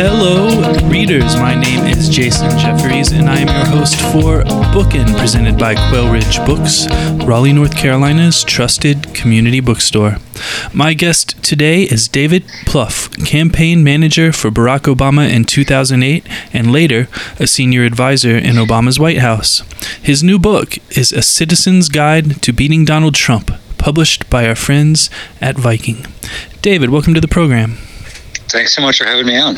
Hello, readers. My name is Jason Jeffries, and I am your host for Bookin', presented by Quail Ridge Books, Raleigh, North Carolina's trusted community bookstore. My guest today is David Plouffe, campaign manager for Barack Obama in 2008 and later a senior advisor in Obama's White House. His new book is A Citizen's Guide to Beating Donald Trump, published by our friends at Viking. David, welcome to the program. Thanks so much for having me on.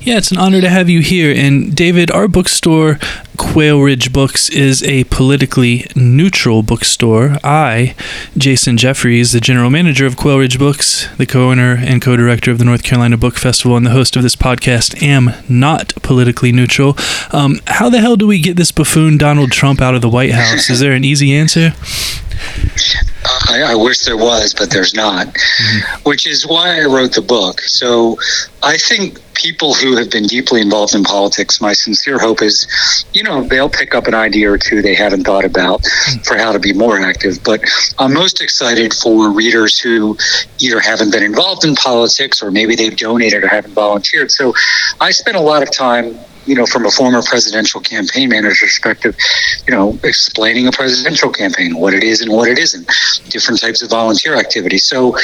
Yeah, it's an honor to have you here. And David, our bookstore, Quail Ridge Books, is a politically neutral bookstore. I, Jason Jeffries, the general manager of Quail Ridge Books, the co owner and co director of the North Carolina Book Festival, and the host of this podcast, am not politically neutral. Um, how the hell do we get this buffoon Donald Trump out of the White House? Is there an easy answer? I, I, wish there was, but there's not, mm-hmm. which is why I wrote the book. So I think people who have been deeply involved in politics, my sincere hope is, you know, they'll pick up an idea or two they haven't thought about mm-hmm. for how to be more active. But I'm most excited for readers who either haven't been involved in politics or maybe they've donated or haven't volunteered. So I spent a lot of time you know, from a former presidential campaign manager perspective, you know, explaining a presidential campaign, what it is and what it isn't, different types of volunteer activities. So,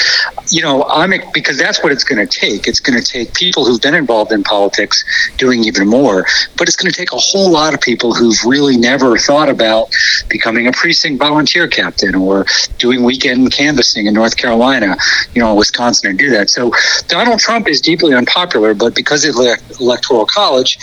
you know, I'm because that's what it's going to take. It's going to take people who've been involved in politics doing even more, but it's going to take a whole lot of people who've really never thought about becoming a precinct volunteer captain or doing weekend canvassing in North Carolina, you know, Wisconsin, and do that. So, Donald Trump is deeply unpopular, but because of the electoral college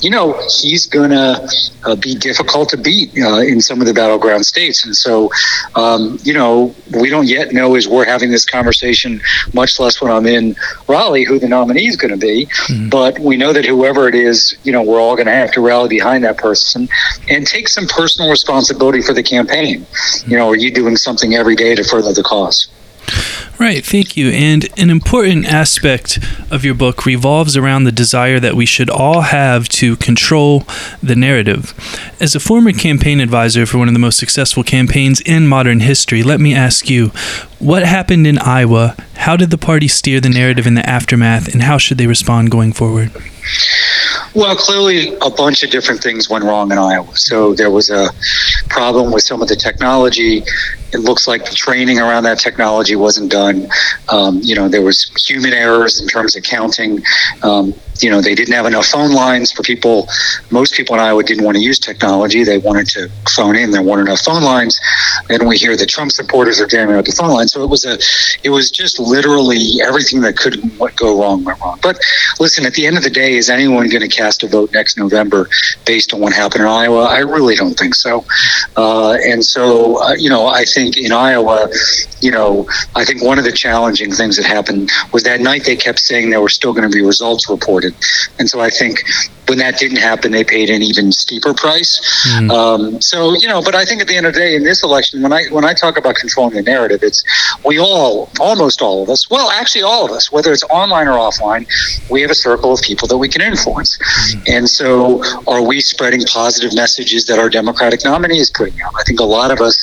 you know, he's going to uh, be difficult to beat uh, in some of the battleground states. And so, um, you know, we don't yet know as we're having this conversation, much less when I'm in Raleigh, who the nominee is going to be. Mm-hmm. But we know that whoever it is, you know, we're all going to have to rally behind that person and take some personal responsibility for the campaign. Mm-hmm. You know, are you doing something every day to further the cause? Right, thank you. And an important aspect of your book revolves around the desire that we should all have to control the narrative. As a former campaign advisor for one of the most successful campaigns in modern history, let me ask you what happened in Iowa? How did the party steer the narrative in the aftermath, and how should they respond going forward? Well, clearly, a bunch of different things went wrong in Iowa. So there was a problem with some of the technology. It looks like the training around that technology wasn't done. Um, you know, there was human errors in terms of counting. Um, you know, they didn't have enough phone lines for people. Most people in Iowa didn't want to use technology. They wanted to phone in. There weren't enough phone lines. And we hear that Trump supporters are jamming out the phone line. So it was a, it was just literally everything that could go wrong went wrong. But listen, at the end of the day, is anyone going to cast a vote next November based on what happened in Iowa? I really don't think so. Uh, and so, uh, you know, I think in Iowa, you know, I think one of the challenging things that happened was that night they kept saying there were still going to be results reported. And so I think when that didn't happen, they paid an even steeper price. Mm. Um, so you know, but I think at the end of the day, in this election, when I when I talk about controlling the narrative, it's we all, almost all of us, well, actually all of us, whether it's online or offline, we have a circle of people that we can influence. Mm. And so, are we spreading positive messages that our Democratic nominee is putting out? I think a lot of us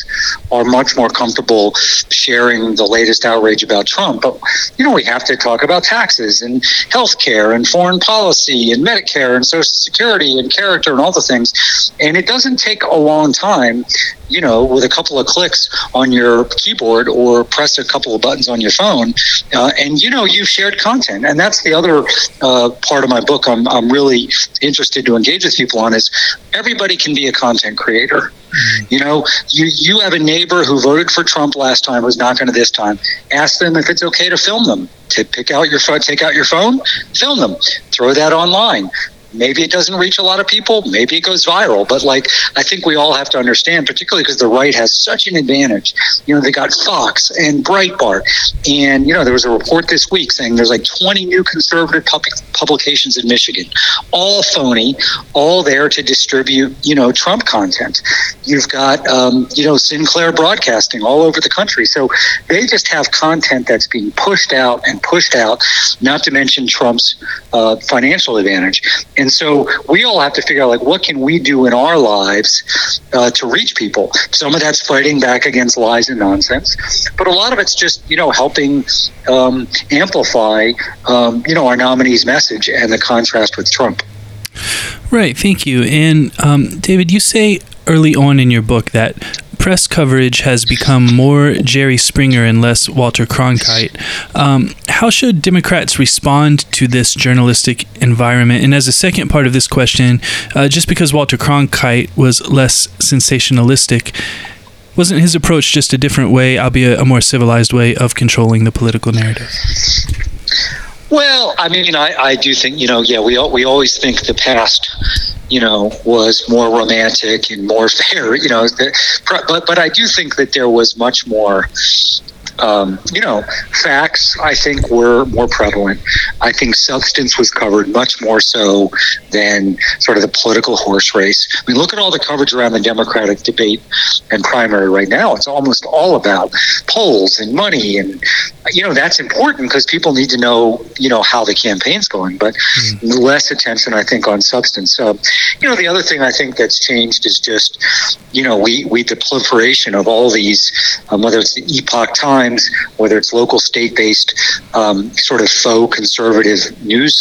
are much more comfortable sharing the latest outrage about Trump, but you know, we have to talk about taxes and health care and foreign policy and Medicare and Social Security and character and all the things. And it doesn't take a long time, you know, with a couple of clicks on your keyboard or press a couple of buttons on your phone. Uh, and, you know, you've shared content. And that's the other uh, part of my book I'm, I'm really interested to engage with people on is everybody can be a content creator. Mm-hmm. You know, you you have a neighbor who voted for Trump last time who's not going to this time. Ask them if it's okay to film them. To pick out your phone, take out your phone, film them, throw that online. Maybe it doesn't reach a lot of people. Maybe it goes viral. But like, I think we all have to understand, particularly because the right has such an advantage. You know, they got Fox and Breitbart. And, you know, there was a report this week saying there's like 20 new conservative pub- publications in Michigan, all phony, all there to distribute, you know, Trump content. You've got, um, you know, Sinclair Broadcasting all over the country. So they just have content that's being pushed out and pushed out, not to mention Trump's uh, financial advantage. And so we all have to figure out like what can we do in our lives uh, to reach people. Some of that's fighting back against lies and nonsense, but a lot of it's just you know helping um, amplify um, you know our nominee's message and the contrast with Trump. Right. Thank you. And um, David, you say early on in your book that press coverage has become more Jerry Springer and less Walter Cronkite. Um, how should Democrats respond to this journalistic environment? And as a second part of this question, uh, just because Walter Cronkite was less sensationalistic, wasn't his approach just a different way, albeit a more civilized way, of controlling the political narrative? Well, I mean, I, I do think, you know, yeah, we, we always think the past you know, was more romantic and more fair, you know. But but I do think that there was much more um, you know, facts I think were more prevalent. I think substance was covered much more so than sort of the political horse race. I mean, look at all the coverage around the Democratic debate and primary right now. It's almost all about polls and money, and you know that's important because people need to know, you know, how the campaign's going. But mm. less attention, I think, on substance. So, you know, the other thing I think that's changed is just, you know, we we the proliferation of all these, um, whether it's the Epoch Times Times, whether it's local, state-based, um, sort of faux conservative news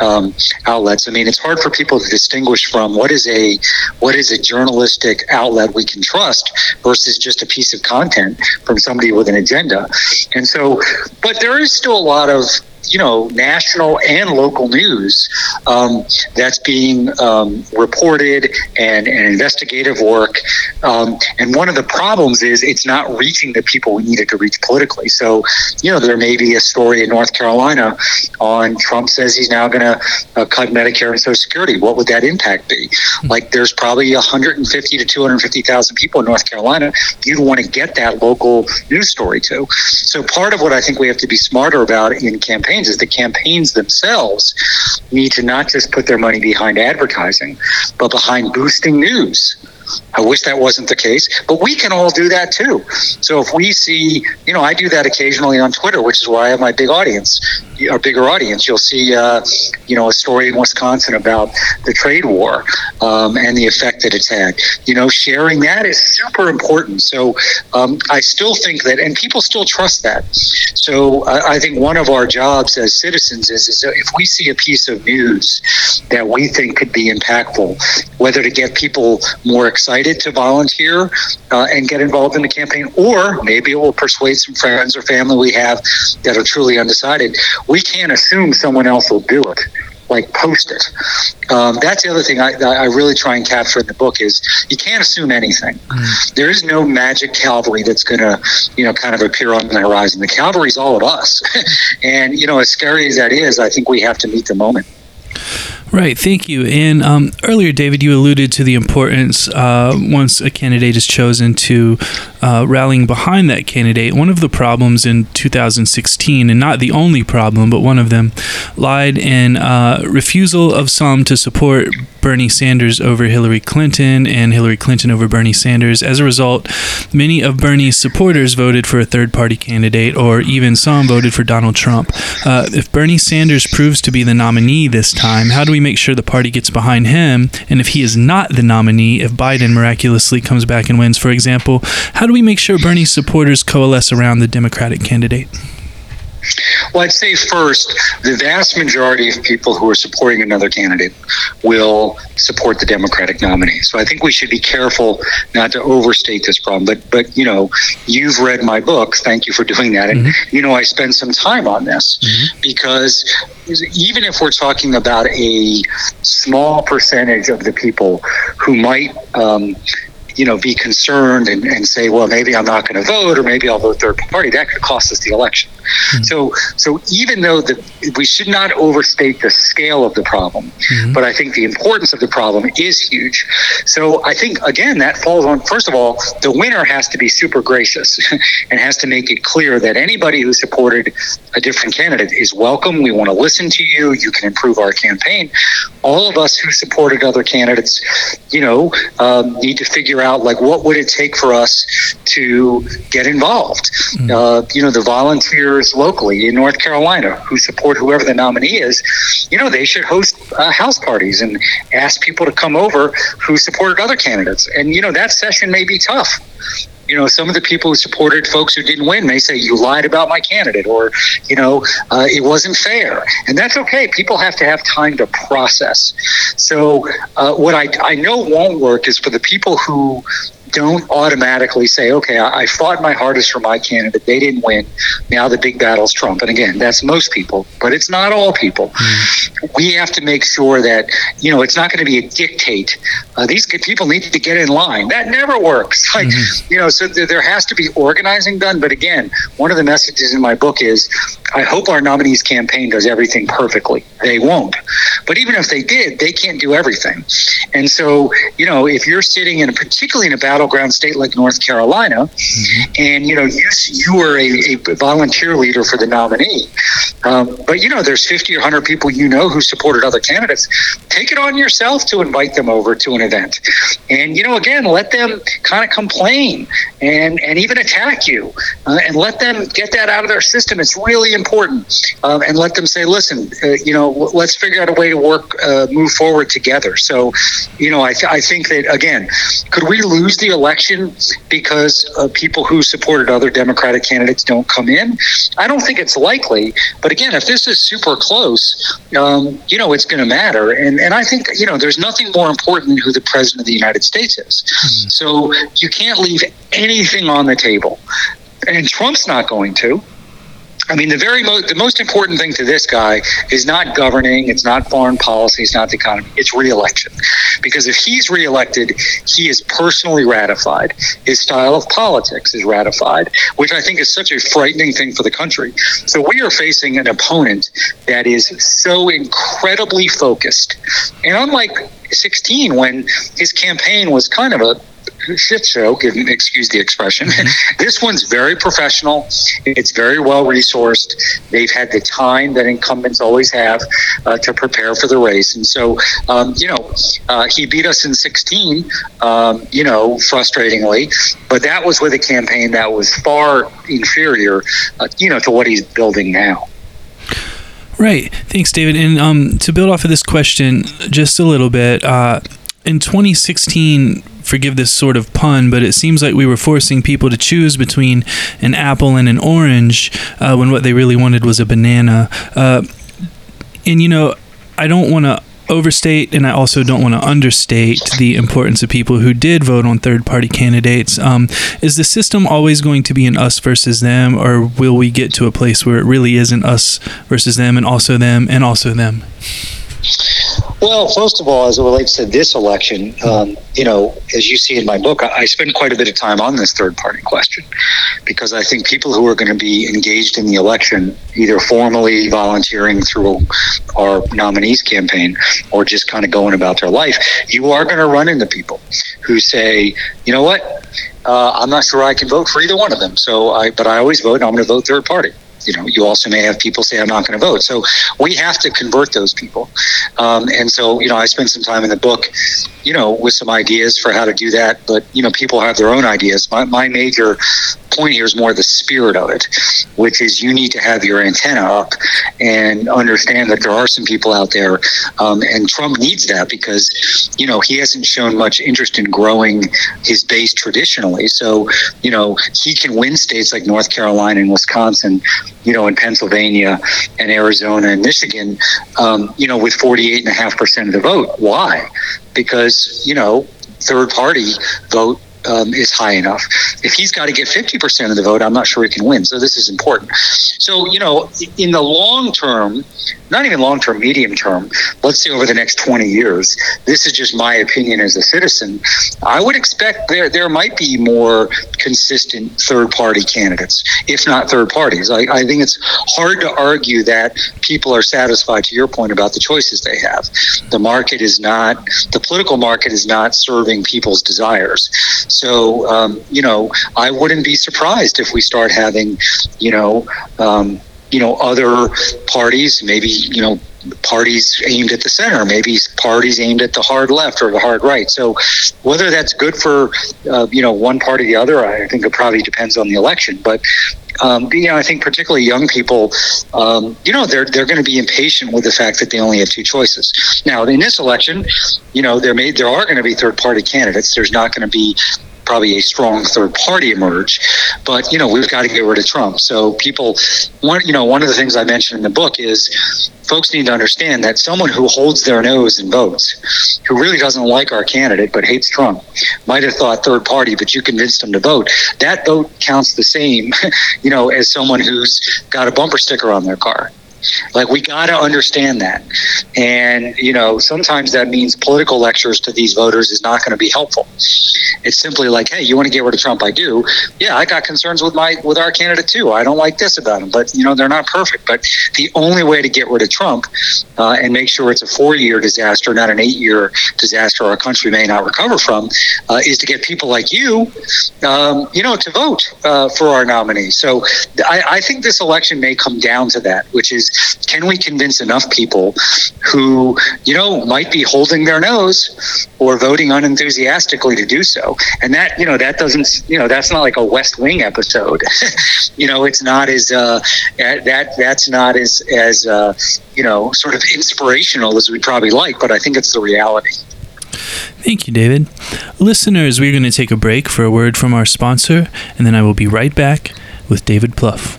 um, outlets. I mean, it's hard for people to distinguish from what is a what is a journalistic outlet we can trust versus just a piece of content from somebody with an agenda. And so, but there is still a lot of you know national and local news um, that's being um, reported and, and, investigative work. Um, and one of the problems is it's not reaching the people we need it to reach politically. So you know there may be a story in North Carolina on Trump says he's now going to uh, cut Medicare and Social Security. What would that impact be? Hmm. Like there's probably 150 to 250,000 people in North Carolina. You'd want to get that local news story to. So part of what I think we have to be smarter about in campaigns campaigns is the campaigns themselves need to not just put their money behind advertising, but behind boosting news. I wish that wasn't the case, but we can all do that too. So if we see, you know, I do that occasionally on Twitter, which is where I have my big audience, our bigger audience. You'll see, uh, you know, a story in Wisconsin about the trade war um, and the effect that it's had. You know, sharing that is super important. So um, I still think that, and people still trust that. So I, I think one of our jobs as citizens is, is if we see a piece of news that we think could be impactful, whether to get people more excited to volunteer uh, and get involved in the campaign, or maybe it will persuade some friends or family we have that are truly undecided. We can't assume someone else will do it like post it. Um, that's the other thing I, I, really try and capture in the book is you can't assume anything. Mm. There is no magic cavalry that's going to, you know, kind of appear on the horizon. The cavalry is all of us. and, you know, as scary as that is, I think we have to meet the moment. Right, thank you. And um, earlier, David, you alluded to the importance uh, once a candidate is chosen to uh, rallying behind that candidate. One of the problems in 2016, and not the only problem, but one of them, lied in uh, refusal of some to support Bernie Sanders over Hillary Clinton and Hillary Clinton over Bernie Sanders. As a result, many of Bernie's supporters voted for a third party candidate, or even some voted for Donald Trump. Uh, if Bernie Sanders proves to be the nominee this time, how do we make sure the party gets behind him? And if he is not the nominee, if Biden miraculously comes back and wins, for example, how do we make sure Bernie's supporters coalesce around the Democratic candidate? Well, I'd say first, the vast majority of people who are supporting another candidate will support the Democratic nominee. So I think we should be careful not to overstate this problem. But but you know, you've read my book. Thank you for doing that. And mm-hmm. you know, I spend some time on this mm-hmm. because even if we're talking about a small percentage of the people who might um, you know, be concerned and, and say, well, maybe I'm not going to vote, or maybe I'll vote third party. That could cost us the election. Mm-hmm. So, so even though the, we should not overstate the scale of the problem, mm-hmm. but I think the importance of the problem is huge. So I think again that falls on first of all, the winner has to be super gracious and has to make it clear that anybody who supported a different candidate is welcome. We want to listen to you. You can improve our campaign. All of us who supported other candidates, you know, um, need to figure out like what would it take for us to get involved. Mm-hmm. Uh, you know, the volunteers locally in North Carolina who support whoever the nominee is, you know, they should host uh, house parties and ask people to come over who supported other candidates. And you know, that session may be tough you know, some of the people who supported folks who didn't win may say you lied about my candidate or, you know, uh, it wasn't fair. And that's okay. People have to have time to process. So, uh, what I, I know won't work is for the people who don't automatically say, okay, I, fought my hardest for my candidate. They didn't win. Now the big battle's Trump. And again, that's most people, but it's not all people. Mm-hmm. We have to make sure that, you know, it's not going to be a dictate. Uh, these people need to get in line. That never works. Like, mm-hmm. you know, so th- there has to be organizing done. But again, one of the messages in my book is I hope our nominees campaign does everything perfectly. They won't. But even if they did, they can't do everything. And so, you know, if you're sitting in a particularly in a battle battleground state like North Carolina, mm-hmm. and you know you you were a, a volunteer leader for the nominee, um, but you know there's 50 or 100 people you know who supported other candidates. Take it on yourself to invite them over to an event, and you know again let them kind of complain and and even attack you, uh, and let them get that out of their system. It's really important, um, and let them say, listen, uh, you know, let's figure out a way to work, uh, move forward together. So, you know, I, th- I think that again, could we lose the election because uh, people who supported other Democratic candidates don't come in? I don't think it's likely. But again, if this is super close, um, you know, it's going to matter. And and I think you know, there's nothing more important than who the president of the United States is. Mm-hmm. So you can't leave anything on the table. And Trump's not going to. I mean, the very mo- the most important thing to this guy is not governing. It's not foreign policy. It's not the economy. It's reelection, because if he's reelected, he is personally ratified. His style of politics is ratified, which I think is such a frightening thing for the country. So we are facing an opponent that is so incredibly focused, and unlike 16, when his campaign was kind of a shit show, give, excuse the expression. Mm-hmm. this one's very professional. It's very well resourced. They've had the time that incumbents always have uh, to prepare for the race. And so, um, you know, uh, he beat us in 16, um, you know, frustratingly, but that was with a campaign that was far inferior, uh, you know, to what he's building now. Right. Thanks, David. And um, to build off of this question just a little bit, uh, in 2016, forgive this sort of pun, but it seems like we were forcing people to choose between an apple and an orange uh, when what they really wanted was a banana. Uh, and, you know, I don't want to overstate and I also don't want to understate the importance of people who did vote on third party candidates. Um, is the system always going to be an us versus them, or will we get to a place where it really isn't us versus them and also them and also them? Well, first of all, as it relates to this election, um, you know, as you see in my book, I, I spend quite a bit of time on this third party question because I think people who are going to be engaged in the election, either formally volunteering through our nominees campaign or just kind of going about their life, you are going to run into people who say, you know what, uh, I'm not sure I can vote for either one of them. So I, but I always vote. and I'm going to vote third party you know, you also may have people say, I'm not going to vote. So we have to convert those people. Um, and so, you know, I spent some time in the book, you know, with some ideas for how to do that. But, you know, people have their own ideas. My, my major point here is more the spirit of it, which is you need to have your antenna up and understand that there are some people out there. Um, and Trump needs that because, you know, he hasn't shown much interest in growing his base traditionally. So, you know, he can win states like North Carolina and Wisconsin you know, in Pennsylvania and Arizona and Michigan, um, you know, with 48.5% of the vote. Why? Because, you know, third party vote um, is high enough. If he's got to get 50% of the vote, I'm not sure he can win. So this is important. So, you know, in the long term, not even long term, medium term, let's say over the next 20 years, this is just my opinion as a citizen. I would expect there, there might be more consistent third party candidates, if not third parties. I, I think it's hard to argue that people are satisfied, to your point, about the choices they have. The market is not, the political market is not serving people's desires. So, um, you know, I wouldn't be surprised if we start having, you know, um, you know, other parties, maybe, you know, parties aimed at the center, maybe parties aimed at the hard left or the hard right. So whether that's good for uh, you know one party or the other, I think it probably depends on the election. But um, you know, I think particularly young people, um, you know, they're they're going to be impatient with the fact that they only have two choices. Now, in this election, you know, there may there are going to be third party candidates. There's not going to be probably a strong third party emerge. But you know, we've got to get rid of Trump. So people, one you know, one of the things I mentioned in the book is folks need to understand that someone who holds their nose and votes, who really doesn't like our candidate but hates Trump, might have thought third party, but you convinced them to vote. That vote counts the same, you know, as someone who's got a bumper sticker on their car. Like we got to understand that, and you know sometimes that means political lectures to these voters is not going to be helpful. It's simply like, hey, you want to get rid of Trump? I do. Yeah, I got concerns with my with our candidate too. I don't like this about him, but you know they're not perfect. But the only way to get rid of Trump uh, and make sure it's a four-year disaster, not an eight-year disaster our country may not recover from, uh, is to get people like you, um, you know, to vote uh, for our nominee. So I, I think this election may come down to that, which is can we convince enough people who, you know, might be holding their nose or voting unenthusiastically to do so? And that, you know, that doesn't, you know, that's not like a West Wing episode. you know, it's not as, uh, that, that's not as, as, uh, you know, sort of inspirational as we'd probably like, but I think it's the reality. Thank you, David. Listeners, we're going to take a break for a word from our sponsor, and then I will be right back with David Plouffe.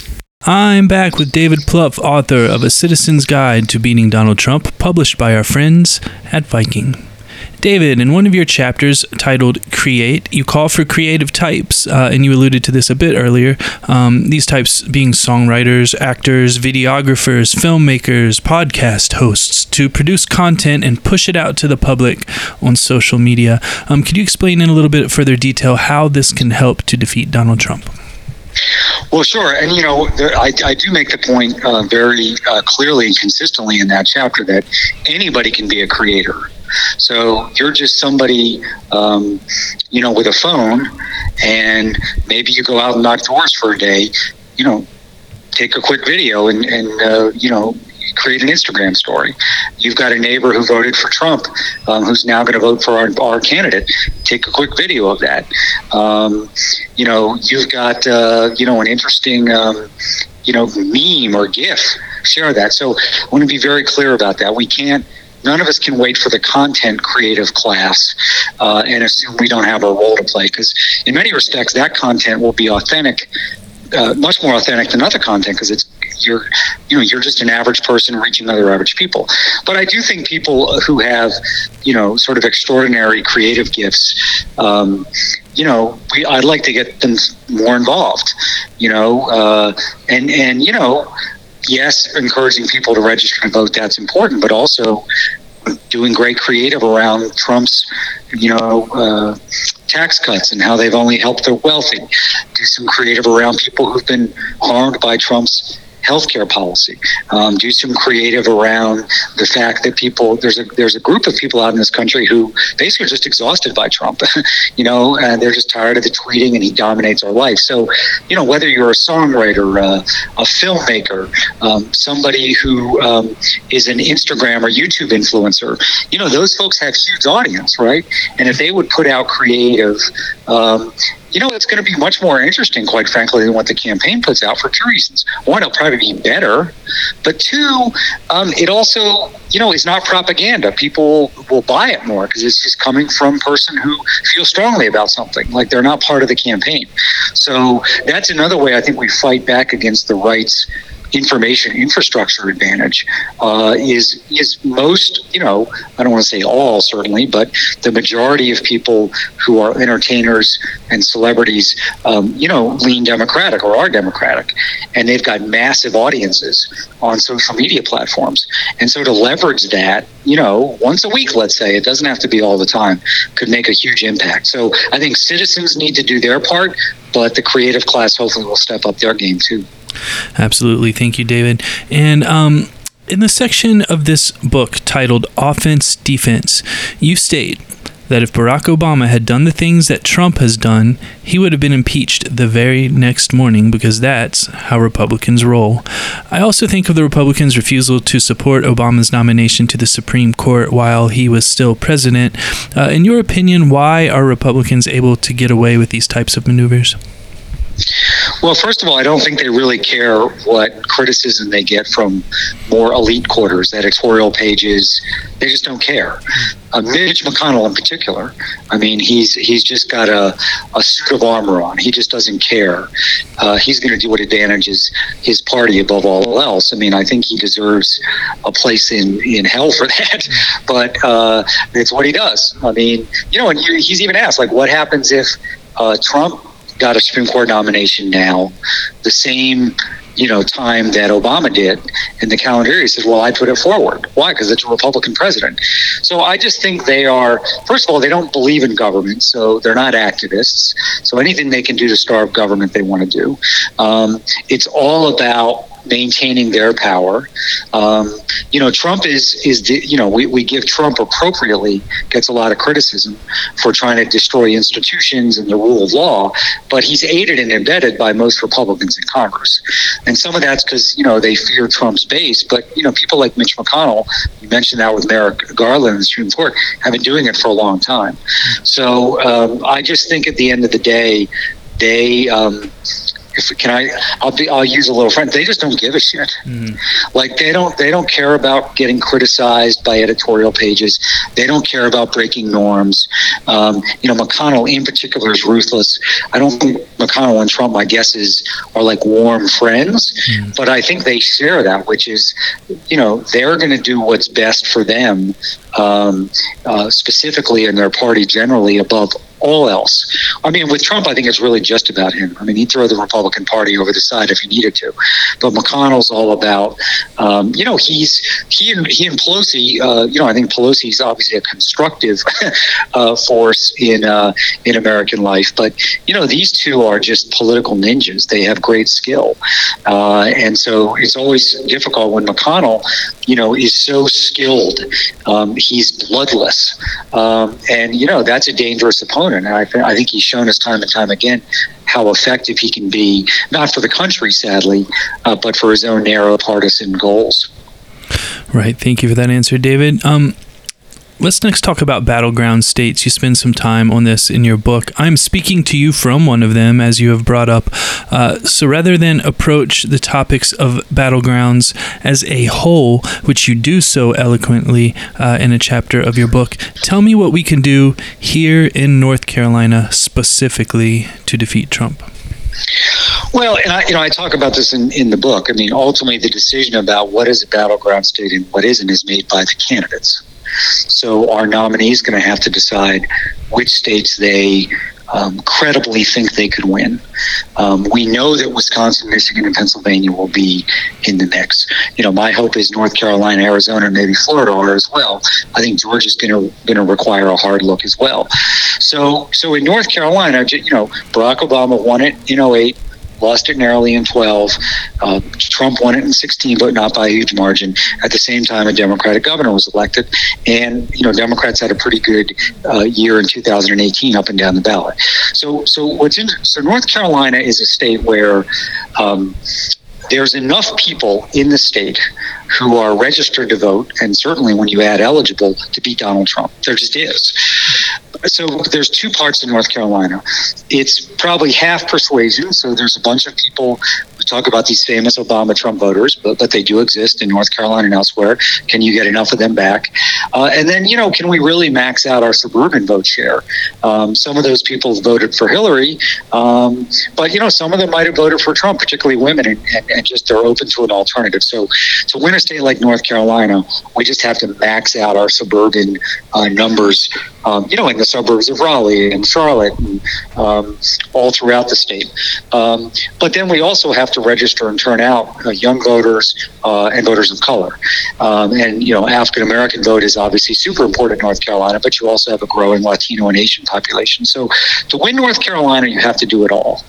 I'm back with David Plouffe, author of A Citizen's Guide to Beating Donald Trump, published by our friends at Viking. David, in one of your chapters titled Create, you call for creative types, uh, and you alluded to this a bit earlier. Um, these types being songwriters, actors, videographers, filmmakers, podcast hosts to produce content and push it out to the public on social media. Um, could you explain in a little bit further detail how this can help to defeat Donald Trump? Well, sure, and you know, there, I, I, do make the point uh, very uh, clearly and consistently in that chapter that anybody can be a creator. So you're just somebody, um, you know, with a phone, and maybe you go out and knock doors for a day. You know, take a quick video and, and uh, you know create an Instagram story. You've got a neighbor who voted for Trump, um, who's now going to vote for our, our, candidate. Take a quick video of that. Um, you know, you've got uh, you know an interesting um, you know meme or GIF. Share that. So I want to be very clear about that. We can't none of us can wait for the content creative class uh, and assume we don't have a role to play because in many respects that content will be authentic uh, much more authentic than other content because it's you're you know you're just an average person reaching other average people but i do think people who have you know sort of extraordinary creative gifts um, you know we i'd like to get them more involved you know uh, and and you know yes, encouraging people to register and vote, that's important, but also doing great creative around Trump's, you know, uh, tax cuts and how they've only helped the wealthy. Do some creative around people who've been harmed by Trump's healthcare policy. Um, do some creative around the fact that people there's a there's a group of people out in this country who basically are just exhausted by Trump. you know, and they're just tired of the tweeting, and he dominates our life. So, you know, whether you're a songwriter, uh, a filmmaker, um, somebody who um, is an Instagram or YouTube influencer, you know, those folks have huge audience, right? And if they would put out creative um, you know, it's going to be much more interesting, quite frankly, than what the campaign puts out for two reasons. One, it'll probably be better, but two, um, it also, you know, is not propaganda. People will buy it more because it's just coming from a person who feels strongly about something, like they're not part of the campaign. So that's another way I think we fight back against the right's information infrastructure advantage uh, is is most you know I don't want to say all certainly but the majority of people who are entertainers and celebrities um, you know lean democratic or are democratic. And they've got massive audiences on social media platforms. And so to leverage that you know once a week let's say it doesn't have to be all the time could make a huge impact. So I think citizens need to do their part but the creative class hopefully will step up their game too. Absolutely. Thank you, David. And um, in the section of this book titled Offense Defense, you state that if Barack Obama had done the things that Trump has done, he would have been impeached the very next morning because that's how Republicans roll. I also think of the Republicans' refusal to support Obama's nomination to the Supreme Court while he was still president. Uh, in your opinion, why are Republicans able to get away with these types of maneuvers? Well, first of all, I don't think they really care what criticism they get from more elite quarters, editorial pages. They just don't care. Uh, Mitch McConnell, in particular, I mean, he's he's just got a, a suit of armor on. He just doesn't care. Uh, he's going to do what advantages his party above all else. I mean, I think he deserves a place in, in hell for that, but uh, it's what he does. I mean, you know, and he's even asked, like, what happens if uh, Trump got a Supreme Court nomination now, the same you know time that Obama did in the calendar. He says, "Well, I put it forward. Why? Because it's a Republican president." So I just think they are. First of all, they don't believe in government, so they're not activists. So anything they can do to starve government, they want to do. Um, it's all about maintaining their power. Um, you know, Trump is is you know we, we give Trump appropriately gets a lot of criticism for trying to destroy institutions and the rule of law, but he's aided and embedded by most Republicans in Congress, and some of that's because you know they fear Trump's base. But you know, people like Mitch McConnell, you mentioned that with Merrick Garland in the Supreme Court, have been doing it for a long time. So um, I just think at the end of the day, they. Um, if can I I'll be I'll use a little friend. They just don't give a shit. Mm-hmm. like they don't they don't care about getting criticized by editorial pages. They don't care about breaking norms. Um, you know McConnell in particular is ruthless. I don't think McConnell and Trump my guess is are like warm friends mm-hmm. but I think they share that which is you know they're going to do what's best for them um, uh, specifically in their party generally above all else. I mean, with Trump, I think it's really just about him. I mean, he'd throw the Republican Party over the side if he needed to, but McConnell's all about, um, you know, he's he and he and Pelosi. Uh, you know, I think Pelosi's obviously a constructive uh, force in uh, in American life, but you know, these two are just political ninjas. They have great skill, uh, and so it's always difficult when McConnell, you know, is so skilled. Um, he's bloodless, um, and you know that's a dangerous opponent opponent. And I, th- I think he's shown us time and time again how effective he can be, not for the country, sadly, uh, but for his own narrow partisan goals. Right. Thank you for that answer, David. Um, Let's next talk about battleground states. You spend some time on this in your book. I'm speaking to you from one of them, as you have brought up. Uh, so rather than approach the topics of battlegrounds as a whole, which you do so eloquently uh, in a chapter of your book, tell me what we can do here in North Carolina specifically to defeat Trump. Well, and I, you know, I talk about this in, in the book. I mean, ultimately, the decision about what is a battleground state and what isn't is made by the candidates. So our nominee is going to have to decide which states they um, credibly think they could win. Um, we know that Wisconsin, Michigan, and Pennsylvania will be in the mix. You know, my hope is North Carolina, Arizona, and maybe Florida are as well. I think Georgia's going to going to require a hard look as well. So, so in North Carolina, you know, Barack Obama won it in 08 lost it narrowly in 12. Uh, Trump won it in 16, but not by a huge margin. At the same time, a Democratic governor was elected, and you know Democrats had a pretty good uh, year in 2018 up and down the ballot. So, so what's in so North Carolina is a state where. Um, there's enough people in the state who are registered to vote, and certainly when you add eligible, to beat Donald Trump. There just is. So there's two parts in North Carolina. It's probably half persuasion. So there's a bunch of people we talk about these famous Obama Trump voters, but, but they do exist in North Carolina and elsewhere. Can you get enough of them back? Uh, and then, you know, can we really max out our suburban vote share? Um, some of those people voted for Hillary, um, but, you know, some of them might have voted for Trump, particularly women, and, and, and just they're open to an alternative. So to win a state like North Carolina, we just have to max out our suburban uh, numbers, um, you know, in the suburbs of Raleigh and Charlotte and um, all throughout the state. Um, but then we also have to register and turn out uh, young voters uh, and voters of color. Um, and, you know, African American vote is obviously super important in North Carolina, but you also have a growing Latino and Asian population. So to win North Carolina, you have to do it all.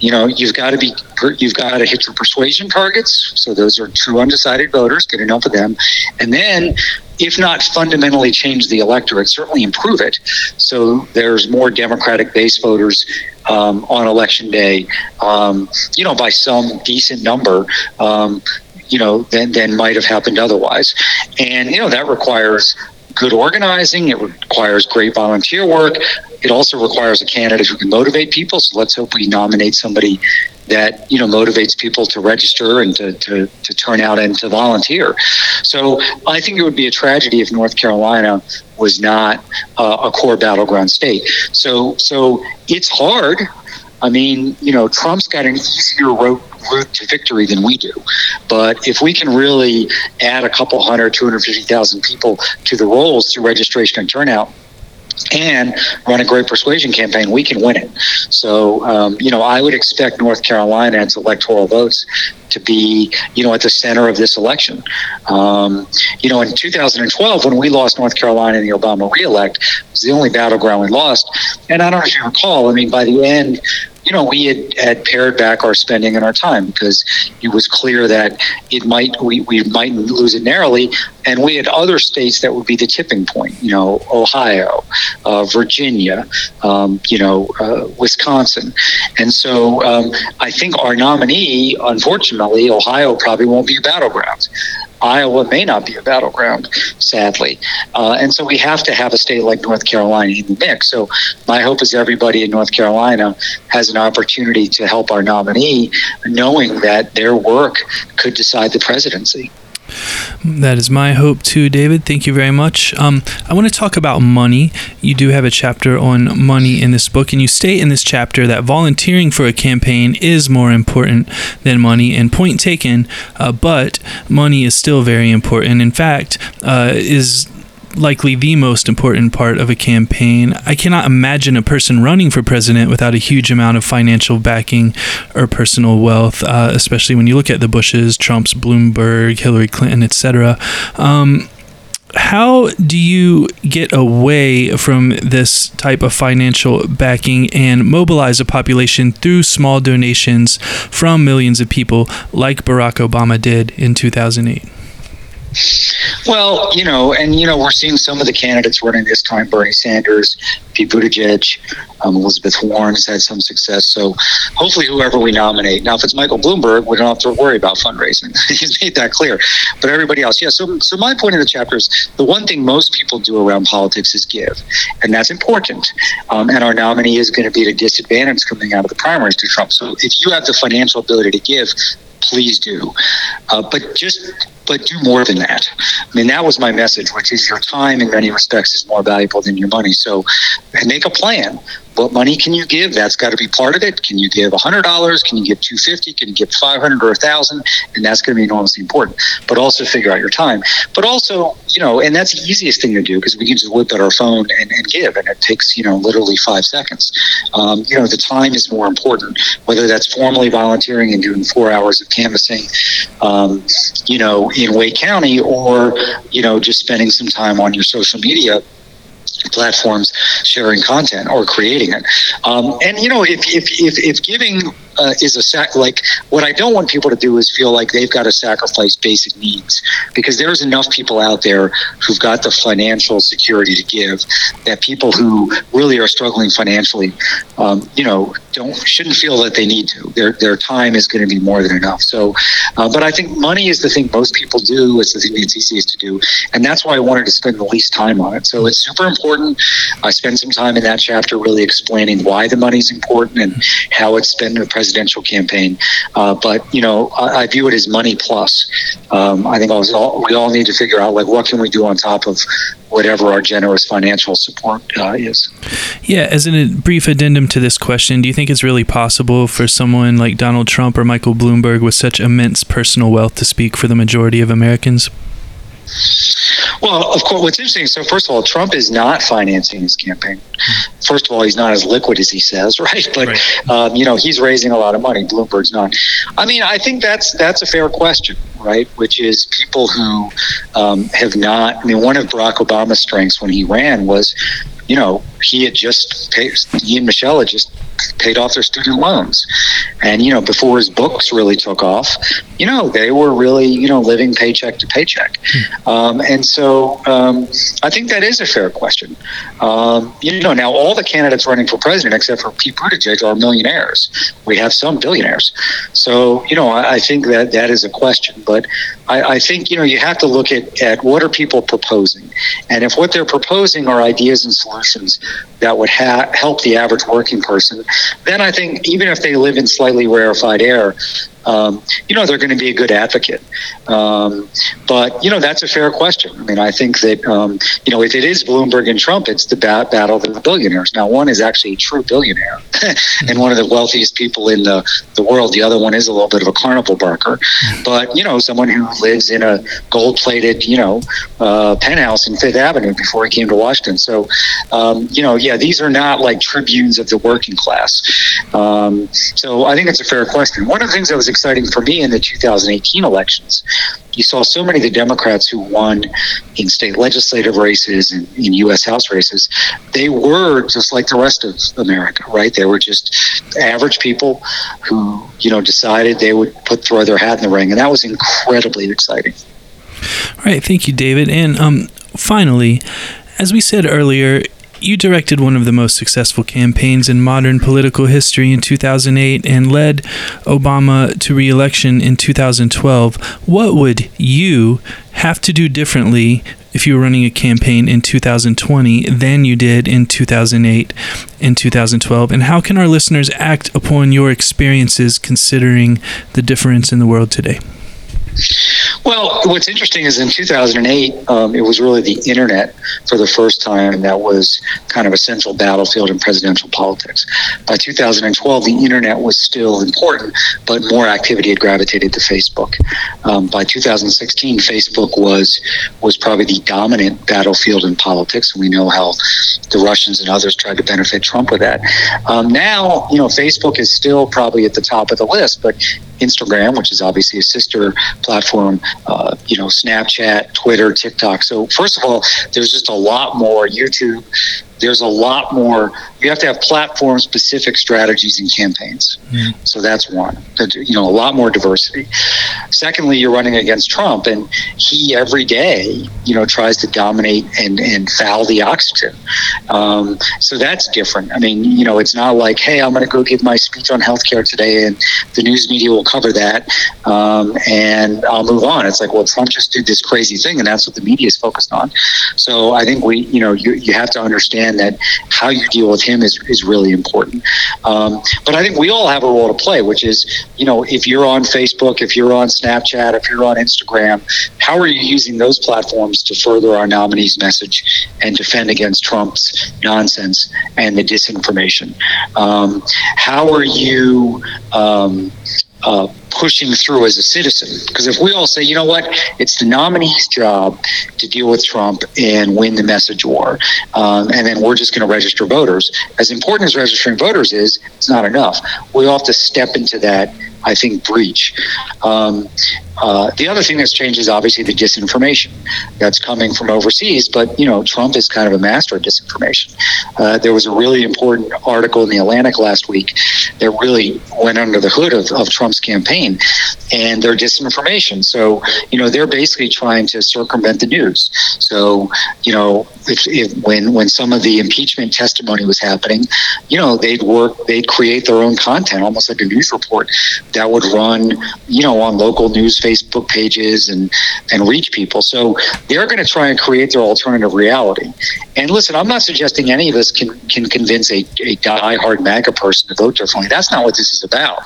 You know, you've got to be, you've got to hit your persuasion targets. So those are true undecided voters, get enough of them. And then if not fundamentally change the electorate, certainly improve it. So there's more Democratic base voters um, on election day, um, you know, by some decent number. Um, you know, than, than might have happened otherwise. And, you know, that requires good organizing. It requires great volunteer work. It also requires a candidate who can motivate people. So let's hope we nominate somebody that you know motivates people to register and to, to, to turn out and to volunteer. So I think it would be a tragedy if North Carolina was not uh, a core battleground state. So so it's hard. I mean, you know, Trump's got an easier road route to victory than we do. But if we can really add a couple hundred, 250,000 people to the rolls through registration and turnout, and run a great persuasion campaign, we can win it. So, um, you know, I would expect North Carolina its electoral votes to be, you know, at the center of this election. Um, you know, in 2012, when we lost North Carolina in the Obama reelect, it was the only battleground we lost. And I don't know if you recall, I mean, by the end, you know, we had, had pared back our spending and our time because it was clear that it might we, we might lose it narrowly, and we had other states that would be the tipping point. You know, Ohio, uh, Virginia, um, you know, uh, Wisconsin, and so um, I think our nominee, unfortunately, Ohio probably won't be a battleground. Iowa may not be a battleground, sadly. Uh, and so we have to have a state like North Carolina in the mix. So my hope is everybody in North Carolina has an opportunity to help our nominee, knowing that their work could decide the presidency. That is my hope too, David. Thank you very much. Um, I want to talk about money. You do have a chapter on money in this book, and you state in this chapter that volunteering for a campaign is more important than money, and point taken, uh, but money is still very important. In fact, uh, is likely the most important part of a campaign. I cannot imagine a person running for president without a huge amount of financial backing or personal wealth, uh, especially when you look at the Bushes, Trump's, Bloomberg, Hillary Clinton, etc. Um, how do you get away from this type of financial backing and mobilize a population through small donations from millions of people like Barack Obama did in 2008? Well, you know, and you know, we're seeing some of the candidates running this time: Bernie Sanders, Pete Buttigieg, um, Elizabeth Warren has had some success. So, hopefully, whoever we nominate. Now, if it's Michael Bloomberg, we don't have to worry about fundraising. He's made that clear. But everybody else, yeah. So, so my point in the chapter is the one thing most people do around politics is give, and that's important. Um, and our nominee is going to be at a disadvantage coming out of the primaries to Trump. So, if you have the financial ability to give, please do. Uh, but just but do more than that. I mean, that was my message, which is your time in many respects is more valuable than your money. So make a plan. What money can you give? That's got to be part of it. Can you give $100? Can you give 250? Can you give 500 or 1000? And that's going to be enormously important. But also figure out your time. But also, you know, and that's the easiest thing to do because we can just whip out our phone and, and give, and it takes, you know, literally five seconds. Um, you know, the time is more important, whether that's formally volunteering and doing four hours of canvassing, um, you know, in Wake County or, you know, just spending some time on your social media platforms sharing content or creating it. Um, and you know, if if if, if giving uh, is a sac like what I don't want people to do is feel like they've got to sacrifice basic needs because there's enough people out there who've got the financial security to give that people who really are struggling financially, um, you know, don't shouldn't feel that they need to. Their their time is going to be more than enough. So, uh, but I think money is the thing most people do. It's the thing that's easiest to do, and that's why I wanted to spend the least time on it. So it's super important. I spend some time in that chapter really explaining why the money's important and how it's spent in a presidential campaign. Uh, but you know, I, I, view it as money plus. Um, I think all, we all need to figure out like what can we do on top of whatever our generous financial support uh, is. Yeah, as a brief addendum to this question, do you think it's really possible for someone like Donald Trump or Michael Bloomberg with such immense personal wealth to speak for the majority of Americans? Well, of course, what's interesting. So, first of all, Trump is not financing his campaign. First of all, he's not as liquid as he says, right? But right. Um, you know, he's raising a lot of money. Bloomberg's not. I mean, I think that's that's a fair question, right? Which is people who um, have not. I mean, one of Barack Obama's strengths when he ran was, you know, he had just paid, he and Michelle had just paid off their student loans. And, you know, before his books really took off, you know, they were really, you know, living paycheck to paycheck. Hmm. Um, and so um, I think that is a fair question. Um, you know, now all the candidates running for president, except for Pete Buttigieg, are millionaires. We have some billionaires. So, you know, I, I think that that is a question. But I, I think, you know, you have to look at, at what are people proposing. And if what they're proposing are ideas and solutions that would ha- help the average working person, then I think even if they live in slightly rarefied air, um, you know, they're going to be a good advocate. Um, but, you know, that's a fair question. I mean, I think that, um, you know, if it is Bloomberg and Trump, it's the bat- battle of the billionaires. Now, one is actually a true billionaire and one of the wealthiest people in the, the world. The other one is a little bit of a carnival barker. But, you know, someone who lives in a gold plated, you know, uh, penthouse in Fifth Avenue before he came to Washington. So, um, you know, yeah, these are not like tribunes of the working class. Um, so I think it's a fair question. One of the things that was exciting for me in the 2018 elections. You saw so many of the Democrats who won in state legislative races and in U.S. House races. They were just like the rest of America, right? They were just average people who, you know, decided they would put throw their hat in the ring, and that was incredibly exciting. All right, thank you, David. And um, finally, as we said earlier, you directed one of the most successful campaigns in modern political history in 2008 and led Obama to re election in 2012. What would you have to do differently if you were running a campaign in 2020 than you did in 2008 and 2012? And how can our listeners act upon your experiences considering the difference in the world today? Well, what's interesting is in 2008, um, it was really the internet for the first time that was kind of a central battlefield in presidential politics. By 2012, the internet was still important, but more activity had gravitated to Facebook. Um, by 2016, Facebook was was probably the dominant battlefield in politics. And we know how the Russians and others tried to benefit Trump with that. Um, now, you know, Facebook is still probably at the top of the list, but Instagram, which is obviously a sister platform, uh, you know, Snapchat, Twitter, TikTok. So first of all, there's just a lot more YouTube there's a lot more. You have to have platform specific strategies and campaigns. Mm. So that's one. You know, a lot more diversity. Secondly, you're running against Trump, and he every day, you know, tries to dominate and, and foul the oxygen. Um, so that's different. I mean, you know, it's not like, hey, I'm going to go give my speech on healthcare today, and the news media will cover that, um, and I'll move on. It's like, well, Trump just did this crazy thing, and that's what the media is focused on. So I think we, you know, you you have to understand understand that how you deal with him is, is really important. Um, but I think we all have a role to play, which is, you know, if you're on Facebook, if you're on Snapchat, if you're on Instagram, how are you using those platforms to further our nominee's message and defend against Trump's nonsense and the disinformation? Um, how are you um, uh, pushing through as a citizen. Because if we all say, you know what, it's the nominee's job to deal with Trump and win the message war, um, and then we're just going to register voters. As important as registering voters is, it's not enough. We all have to step into that I think, breach. Um, uh, the other thing that's changed is obviously the disinformation that's coming from overseas. But you know, Trump is kind of a master of disinformation. Uh, there was a really important article in the Atlantic last week that really went under the hood of, of Trump's campaign and their disinformation. So, you know, they're basically trying to circumvent the news. So, you know, if, if when when some of the impeachment testimony was happening, you know, they'd work, they'd create their own content, almost like a news report that would run, you know, on local news Facebook pages and and reach people. So they're going to try and create their alternative reality. And listen, I'm not suggesting any of us can can convince a, a die-hard MAGA person to vote differently. That's not what this is about.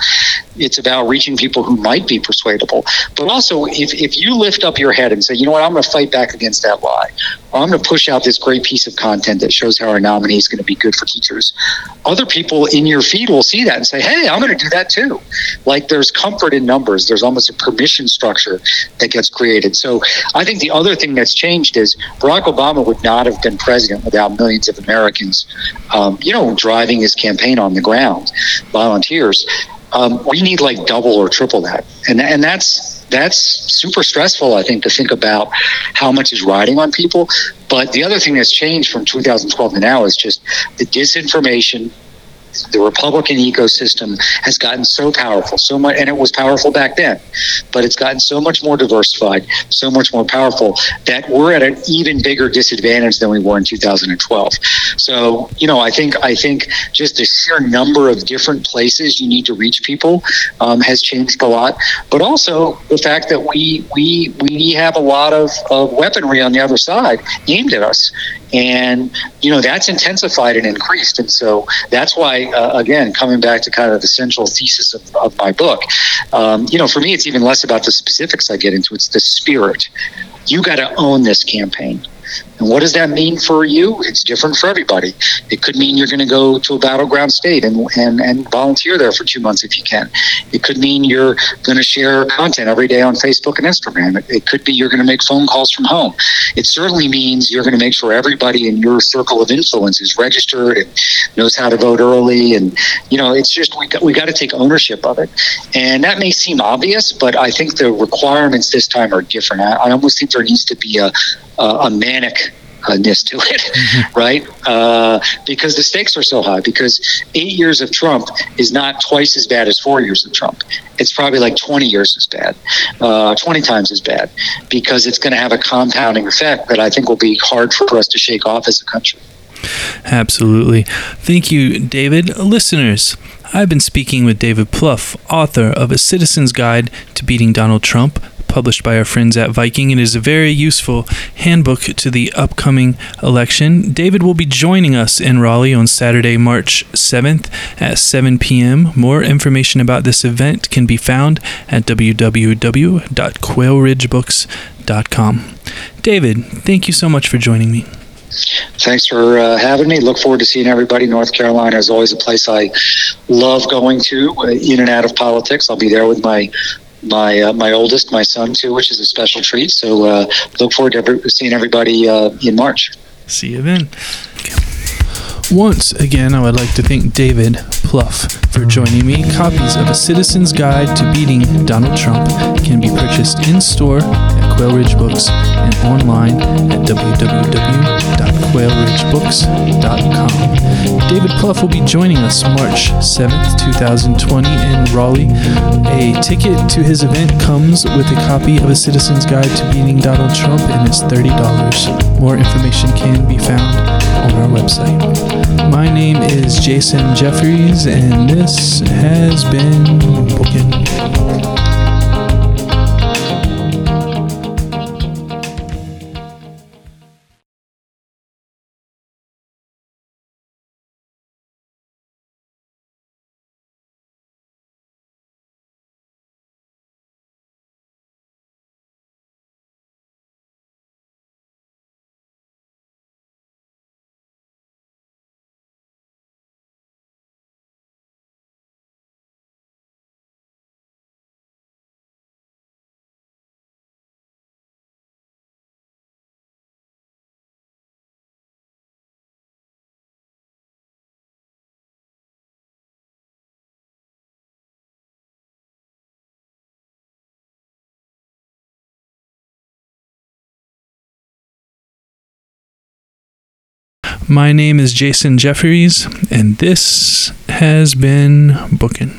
It's about reaching people who might be persuadable. But also, if, if you lift up your head and say, you know what, I'm going to fight back against that lie, I'm going to push out this great piece of content that shows how our nominee is going to be good for teachers, other people in your feed will see that and say, hey, I'm going to do that too. Like there's comfort in numbers. There's almost a permission structure that gets created. So I think the other thing that's changed is Barack Obama would not have been president without millions of Americans, um, you know, driving his campaign on the ground, volunteers. Um, we need like double or triple that, and and that's that's super stressful. I think to think about how much is riding on people. But the other thing that's changed from 2012 to now is just the disinformation the Republican ecosystem has gotten so powerful, so much, and it was powerful back then, but it's gotten so much more diversified, so much more powerful that we're at an even bigger disadvantage than we were in 2012. So, you know, I think I think just the sheer number of different places you need to reach people um, has changed a lot, but also the fact that we we we have a lot of, of weaponry on the other side aimed at us, and you know that's intensified and increased, and so that's why uh, again, coming back to kind of the central thesis of, of my book, um, you know, for me, it's even less about the specifics I get into. It's the spirit. You got to own this campaign. And what does that mean for you? It's different for everybody. It could mean you're going to go to a battleground state and, and, and volunteer there for two months if you can. It could mean you're going to share content every day on Facebook and Instagram. It, it could be you're going to make phone calls from home. It certainly means you're going to make sure everybody in your circle of influence is registered and knows how to vote early. And, you know, it's just we got, we got to take ownership of it. And that may seem obvious, but I think the requirements this time are different. I, I almost think there needs to be a, a, a manic ness to it, mm-hmm. right? Uh, because the stakes are so high. Because eight years of Trump is not twice as bad as four years of Trump. It's probably like 20 years as bad, uh, 20 times as bad, because it's going to have a compounding effect that I think will be hard for us to shake off as a country. Absolutely. Thank you, David. Listeners, I've been speaking with David Plouffe, author of A Citizen's Guide to Beating Donald Trump, published by our friends at Viking. It is a very useful handbook to the upcoming election. David will be joining us in Raleigh on Saturday, March 7th at 7 p.m. More information about this event can be found at www.quailridgebooks.com. David, thank you so much for joining me. Thanks for uh, having me. Look forward to seeing everybody. North Carolina is always a place I love going to, uh, in and out of politics. I'll be there with my my uh, my oldest, my son too, which is a special treat. So uh, look forward to every, seeing everybody uh, in March. See you then. Once again, I would like to thank David Plouffe for joining me. Copies of A Citizen's Guide to Beating Donald Trump can be purchased in store at Quail Ridge Books and online at www.quailridgebooks.com. David Plouffe will be joining us March 7th, 2020 in Raleigh. A ticket to his event comes with a copy of A Citizen's Guide to Beating Donald Trump and is $30. More information can be found on our website. My name is Jason Jeffries, and this has been Bookin'. My name is Jason Jeffries, and this has been Bookin'.